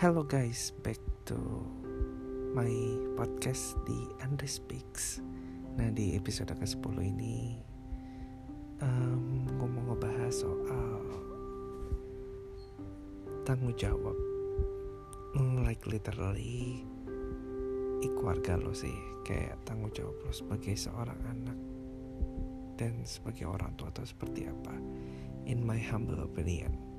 Hello guys, back to my podcast di Andre Speaks. Nah di episode ke-10 ini um, Gue mau ngebahas soal Tanggung jawab mm, Like literally keluarga lo sih Kayak tanggung jawab lo sebagai seorang anak Dan sebagai orang tua atau seperti apa In my humble opinion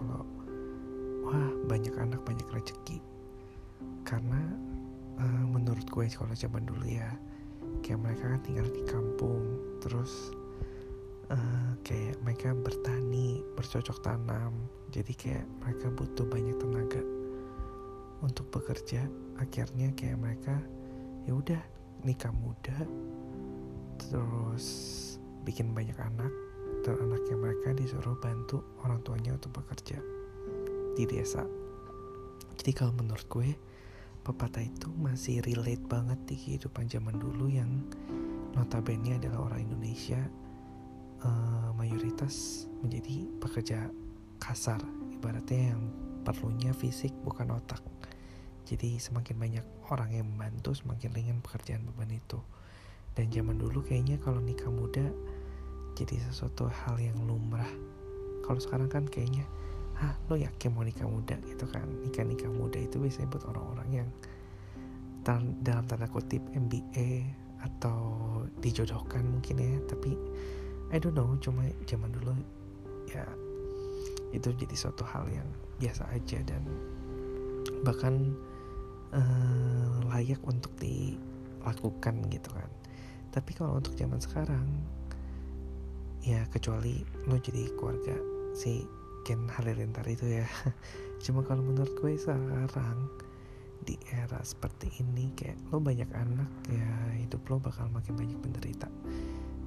kalau wah banyak anak banyak rezeki. Karena uh, menurut gue kalau zaman dulu ya kayak mereka kan tinggal di kampung terus uh, kayak mereka bertani bercocok tanam jadi kayak mereka butuh banyak tenaga untuk bekerja. Akhirnya kayak mereka ya udah nikah muda terus bikin banyak anak dan anaknya mereka disuruh bantu orang tuanya untuk bekerja di desa. Jadi kalau menurut gue pepatah itu masih relate banget di kehidupan zaman dulu yang notabene adalah orang Indonesia uh, mayoritas menjadi pekerja kasar ibaratnya yang perlunya fisik bukan otak. Jadi semakin banyak orang yang membantu semakin ringan pekerjaan beban itu. Dan zaman dulu kayaknya kalau nikah muda jadi sesuatu hal yang lumrah. Kalau sekarang kan kayaknya ah lo yakin mau nikah muda? Gitu kan. Nikah nikah muda itu biasanya buat orang-orang yang dalam tanda kutip MBA atau dijodohkan mungkin ya. Tapi I don't know cuma zaman dulu ya itu jadi suatu hal yang biasa aja dan bahkan uh, layak untuk dilakukan gitu kan. Tapi kalau untuk zaman sekarang ya kecuali lo jadi keluarga si Ken Halilintar itu ya. Cuma kalau menurut gue sekarang di era seperti ini kayak lo banyak anak ya hidup lo bakal makin banyak menderita.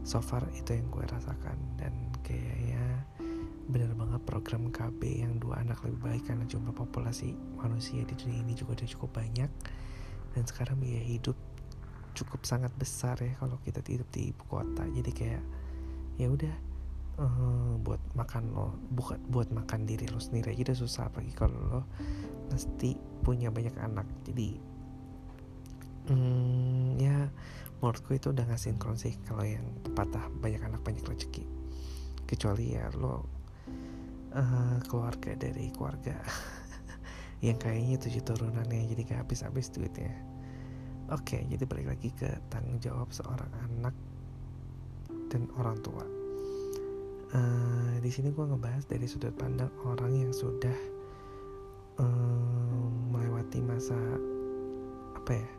So far itu yang gue rasakan. Dan kayaknya benar banget program KB yang dua anak lebih baik karena jumlah populasi manusia di dunia ini juga udah cukup banyak. Dan sekarang biaya hidup cukup sangat besar ya kalau kita hidup di ibu kota. Jadi kayak ya udah uh, buat makan lo bukan buat makan diri lo sendiri aja udah susah apalagi kalau lo pasti punya banyak anak. Jadi hmm, ya menurutku itu udah nggak sinkron sih kalau yang patah banyak anak banyak rezeki. Kecuali ya lo uh, keluarga dari keluarga yang kayaknya tujuh turunannya jadi gak habis-habis duitnya. Oke jadi balik lagi ke tanggung jawab seorang anak dan orang tua. Uh, di sini gue ngebahas dari sudut pandang orang yang sudah uh, melewati masa apa ya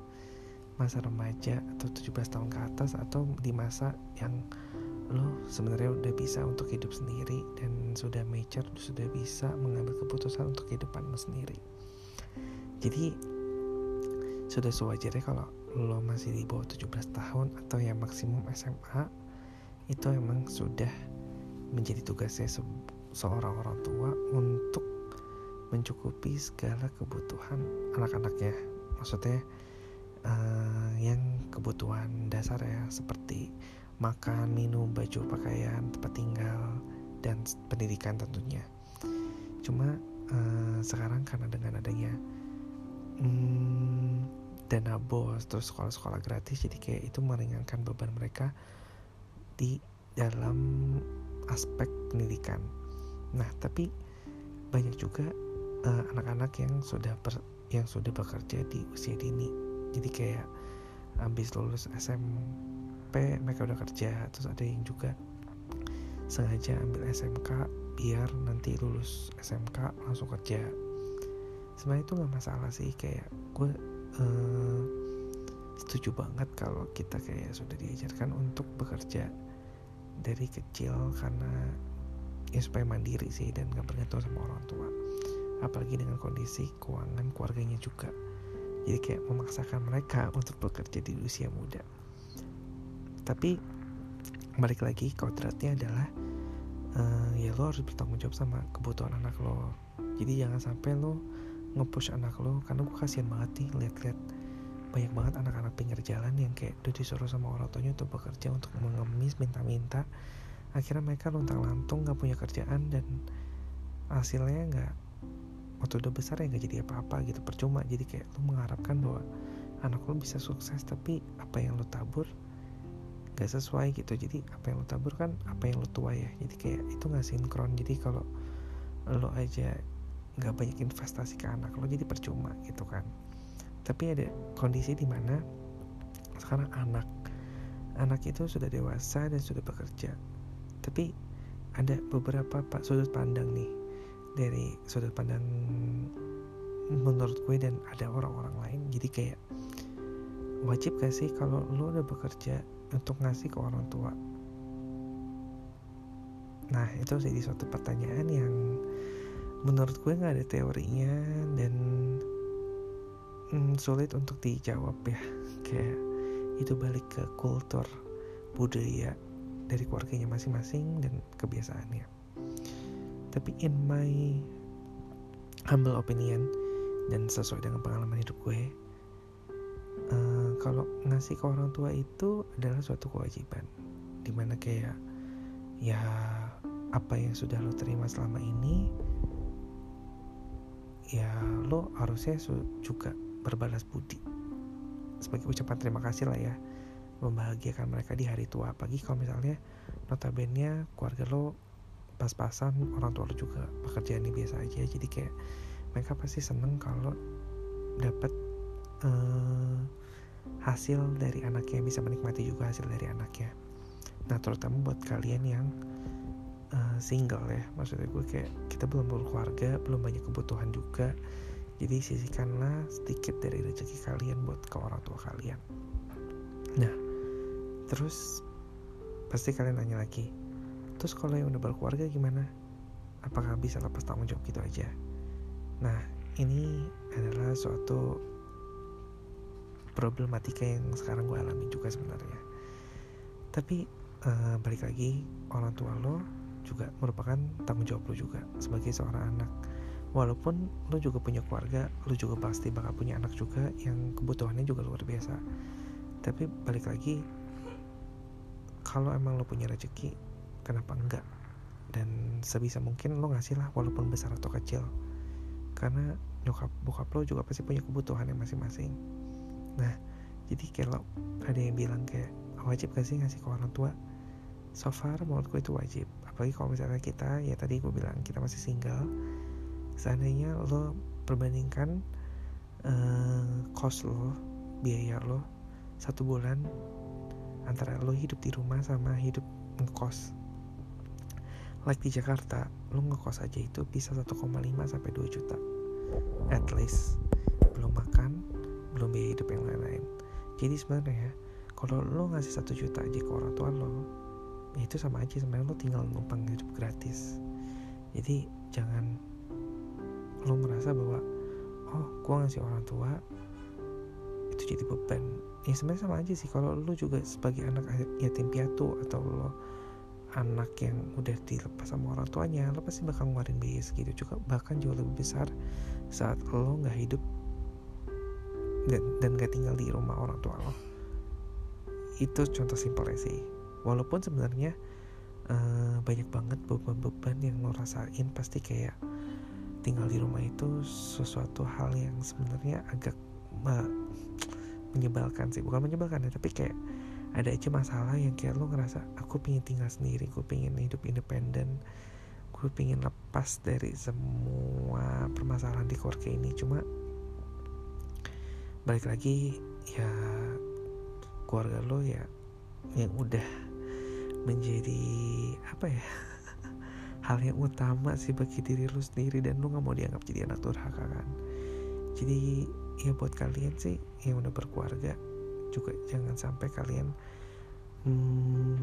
masa remaja atau 17 tahun ke atas atau di masa yang lo sebenarnya udah bisa untuk hidup sendiri dan sudah mature sudah bisa mengambil keputusan untuk kehidupan lo sendiri jadi sudah sewajarnya kalau lo masih di bawah 17 tahun atau yang maksimum SMA itu emang sudah menjadi tugasnya se seorang orang tua untuk mencukupi segala kebutuhan anak-anaknya maksudnya uh, yang kebutuhan dasar ya seperti makan, minum, baju, pakaian, tempat tinggal dan pendidikan tentunya. Cuma uh, sekarang karena dengan adanya hmm, dana bos terus sekolah-sekolah gratis jadi kayak itu meringankan beban mereka di dalam aspek pendidikan. Nah, tapi banyak juga eh, anak-anak uh, yang sudah ber, yang sudah bekerja di usia dini. Jadi kayak habis lulus SMP mereka udah kerja, terus ada yang juga sengaja ambil SMK biar nanti lulus SMK langsung kerja. Sebenarnya itu nggak masalah sih kayak gue uh, setuju banget kalau kita kayak sudah diajarkan untuk bekerja dari kecil karena ya supaya mandiri sih dan gak bergantung sama orang tua. Apalagi dengan kondisi keuangan keluarganya juga. Jadi kayak memaksakan mereka untuk bekerja di usia muda. Tapi balik lagi kodratnya adalah uh, ya lo harus bertanggung jawab sama kebutuhan anak lo. Jadi jangan sampai lo ngepush anak lo karena gue kasihan banget nih lihat-lihat banyak banget anak-anak pinggir jalan yang kayak udah disuruh sama orang tuanya untuk bekerja untuk mengemis minta-minta. Akhirnya mereka lontang lantung nggak punya kerjaan dan hasilnya nggak waktu udah besar ya nggak jadi apa-apa gitu percuma. Jadi kayak lu mengharapkan bahwa anak lu bisa sukses tapi apa yang lu tabur gak sesuai gitu. Jadi apa yang lo tabur kan apa yang lo tua ya. Jadi kayak itu nggak sinkron. Jadi kalau lo aja nggak banyak investasi ke anak lo jadi percuma gitu kan tapi ada kondisi di mana sekarang anak anak itu sudah dewasa dan sudah bekerja tapi ada beberapa pak sudut pandang nih dari sudut pandang menurut gue dan ada orang-orang lain jadi kayak wajib gak sih kalau lo udah bekerja untuk ngasih ke orang tua? Nah itu jadi suatu pertanyaan yang menurut gue nggak ada teorinya dan hmm, sulit untuk dijawab ya. Kayak itu balik ke kultur budaya dari keluarganya masing-masing dan kebiasaannya. Tapi in my humble opinion dan sesuai dengan pengalaman hidup gue uh, kalau ngasih ke orang tua itu adalah suatu kewajiban. Di mana kayak ya apa yang sudah lo terima selama ini ya lo harusnya juga berbalas budi. Sebagai ucapan terima kasih lah ya membahagiakan mereka di hari tua. Pagi kalau misalnya notabene keluarga lo pas-pasan orang tua lo juga pekerjaannya biasa aja. Jadi kayak mereka pasti seneng kalau dapat uh, hasil dari anaknya bisa menikmati juga hasil dari anaknya. Nah terutama buat kalian yang uh, single ya. Maksudnya gue kayak kita belum berkeluarga belum banyak kebutuhan juga jadi sisihkanlah sedikit dari rezeki kalian buat ke orang tua kalian. Nah terus pasti kalian nanya lagi terus kalau yang udah berkeluarga gimana? Apakah bisa lepas tanggung jawab gitu aja? Nah ini adalah suatu problematika yang sekarang gue alami juga sebenarnya. Tapi uh, balik lagi orang tua lo juga merupakan tanggung jawab lo juga sebagai seorang anak walaupun lo juga punya keluarga lo juga pasti bakal punya anak juga yang kebutuhannya juga luar biasa. Tapi balik lagi kalau emang lo punya rezeki kenapa enggak? Dan sebisa mungkin lo ngasih lah walaupun besar atau kecil. Karena nyokap bokap lo juga pasti punya kebutuhan yang masing-masing. Nah jadi kalau ada yang bilang kayak wajib gak sih ngasih ke orang tua? So far menurut gue itu wajib. Apalagi kalau misalnya kita ya tadi gue bilang kita masih single seandainya lo perbandingkan uh, cost lo biaya lo satu bulan antara lo hidup di rumah sama hidup ngekos. Like di Jakarta lo ngekos aja itu bisa 1,5 sampai 2 juta. At least. Belum makan belum biaya hidup yang lain-lain. Jadi sebenarnya kalau lo ngasih satu juta aja ke orang tua lo ya itu sama aja. Sebenarnya lo tinggal numpang hidup gratis. Jadi jangan lo merasa bahwa oh gua ngasih orang tua itu jadi beban. Ya sebenarnya sama aja sih. Kalau lo juga sebagai anak yatim piatu atau lo anak yang udah dilepas sama orang tuanya lo pasti bakal ngeluarin biaya segitu juga bahkan jauh lebih besar saat lo nggak hidup dan, dan gak tinggal di rumah orang tua lo itu contoh simpelnya sih. Walaupun sebenarnya uh, banyak banget beban-beban yang lo rasain pasti kayak tinggal di rumah itu sesuatu hal yang sebenarnya agak menyebalkan sih. Bukan menyebalkan ya tapi kayak ada aja masalah yang kayak lo ngerasa aku pingin tinggal sendiri gue pingin hidup independen gue pingin lepas dari semua permasalahan di keluarga ini. Cuma balik lagi ya keluarga lo ya yang udah menjadi apa ya hal yang utama sih bagi diri lo sendiri dan lo nggak mau dianggap jadi anak durhaka kan? Jadi ya buat kalian sih yang udah berkeluarga juga jangan sampai kalian hmm,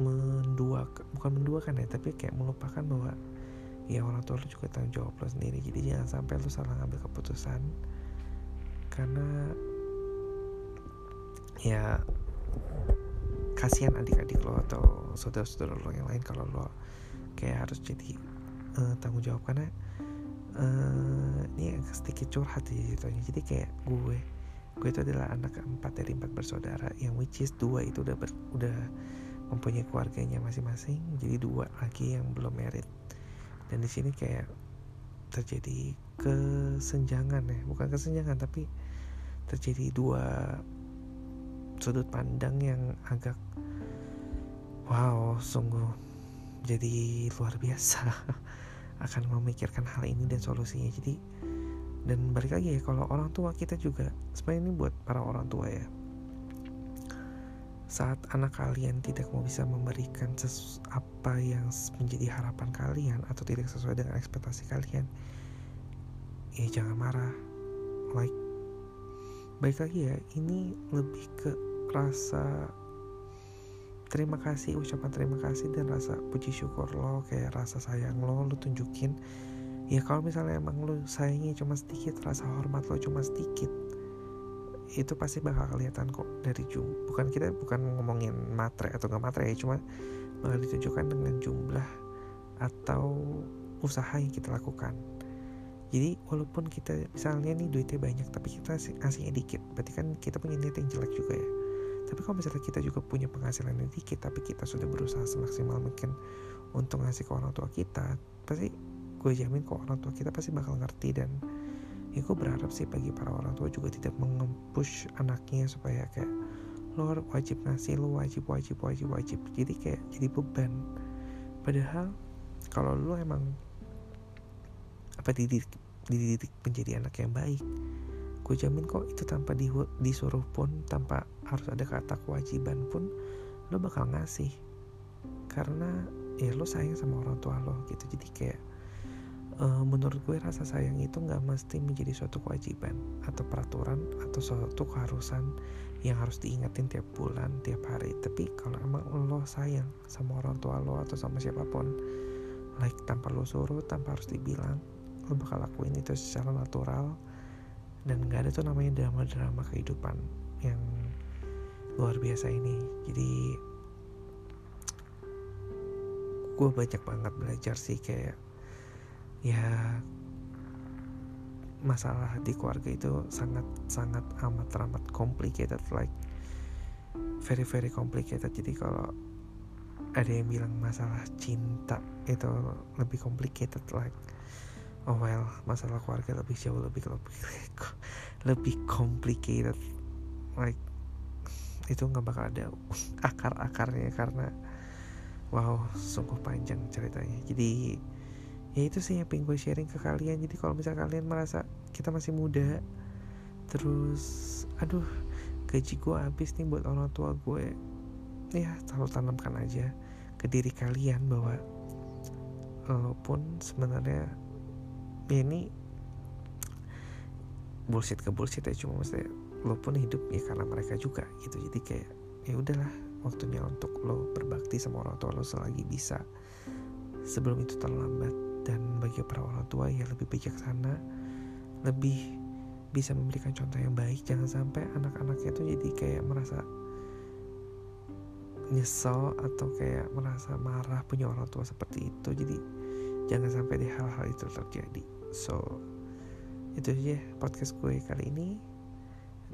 mendua bukan menduakan ya tapi kayak melupakan bahwa ya orang tua lo juga tanggung jawab lo sendiri. Jadi jangan sampai lo salah ngambil keputusan karena ya kasihan adik-adik lo atau saudara-saudara lo yang lain kalau lo kayak harus jadi uh, tanggung jawab karena uh, ini sedikit curhat ya ceritanya. Jadi kayak gue gue itu adalah anak keempat dari empat bersaudara yang which is dua itu udah ber, udah mempunyai keluarganya masing-masing. Jadi dua lagi yang belum merit dan di sini kayak terjadi kesenjangan ya. Bukan kesenjangan tapi terjadi dua sudut pandang yang agak wow sungguh jadi luar biasa akan memikirkan hal ini dan solusinya. Jadi dan balik lagi ya kalau orang tua kita juga sebenarnya ini buat para orang tua ya. Saat anak kalian tidak mau bisa memberikan sesu, apa yang menjadi harapan kalian atau tidak sesuai dengan ekspektasi kalian ya jangan marah. Like baik lagi ya ini lebih ke rasa terima kasih ucapan terima kasih dan rasa puji syukur lo kayak rasa sayang lo lo tunjukin. Ya kalau misalnya emang lu sayangnya cuma sedikit rasa hormat lo cuma sedikit itu pasti bakal kelihatan kok dari jum bukan kita bukan ngomongin matre atau nggak matre ya cuma bakal ditunjukkan dengan jumlah atau usaha yang kita lakukan. Jadi walaupun kita misalnya nih duitnya banyak tapi kita ngasihnya dikit berarti kan kita punya niat yang jelek juga ya tapi kalau misalnya kita juga punya penghasilan yang dikit tapi kita sudah berusaha semaksimal mungkin untuk ngasih ke orang tua kita pasti gue jamin kok orang tua kita pasti bakal ngerti dan ya gue berharap sih bagi para orang tua juga tidak mengempush anaknya supaya kayak lo wajib ngasih lo wajib wajib wajib wajib. Jadi kayak jadi beban. Padahal kalau lo emang apa dididik dididik menjadi anak yang baik gue jamin kok itu tanpa di, disuruh pun tanpa harus ada kata kewajiban pun lo bakal ngasih. Karena ya lo sayang sama orang tua lo gitu. Jadi kayak uh, menurut gue rasa sayang itu nggak mesti menjadi suatu kewajiban atau peraturan atau suatu keharusan yang harus diingatin tiap bulan tiap hari. Tapi kalau emang lo sayang sama orang tua lo atau sama siapa pun like tanpa lo suruh tanpa harus dibilang lo bakal lakuin itu secara natural dan nggak ada tuh namanya drama-drama kehidupan yang luar biasa ini. Jadi gue banyak banget belajar sih kayak ya masalah di keluarga itu sangat sangat amat amat complicated like very very complicated. Jadi kalau ada yang bilang masalah cinta itu lebih complicated like oh well masalah keluarga lebih jauh lebih lebih lebih complicated. Like itu nggak bakal ada akar akarnya karena wow sungguh panjang ceritanya. Jadi ya itu sih yang pengen gue sharing ke kalian. Jadi kalau misalnya kalian merasa kita masih muda terus aduh gaji gue habis nih buat orang tua gue ya selalu tanamkan aja ke diri kalian bahwa walaupun sebenarnya ya ini bullshit ke bullshit ya cuma maksudnya lo pun hidup ya karena mereka juga gitu. Jadi kayak ya udahlah waktunya untuk lo berbakti sama orang tua lo selagi bisa. Sebelum itu terlambat dan bagi para orang tua ya lebih bijaksana lebih bisa memberikan contoh yang baik. Jangan sampai anak-anaknya itu jadi kayak merasa nyesel atau kayak merasa marah punya orang tua seperti itu. Jadi jangan sampai di hal-hal itu terjadi so itu aja podcast gue kali ini.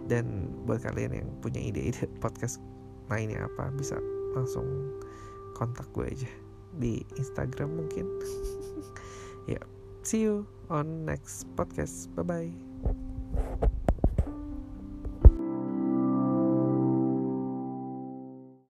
Dan buat kalian yang punya ide-ide podcast lainnya apa bisa langsung kontak gue aja di Instagram mungkin. Ya yeah. see you on next podcast. Bye bye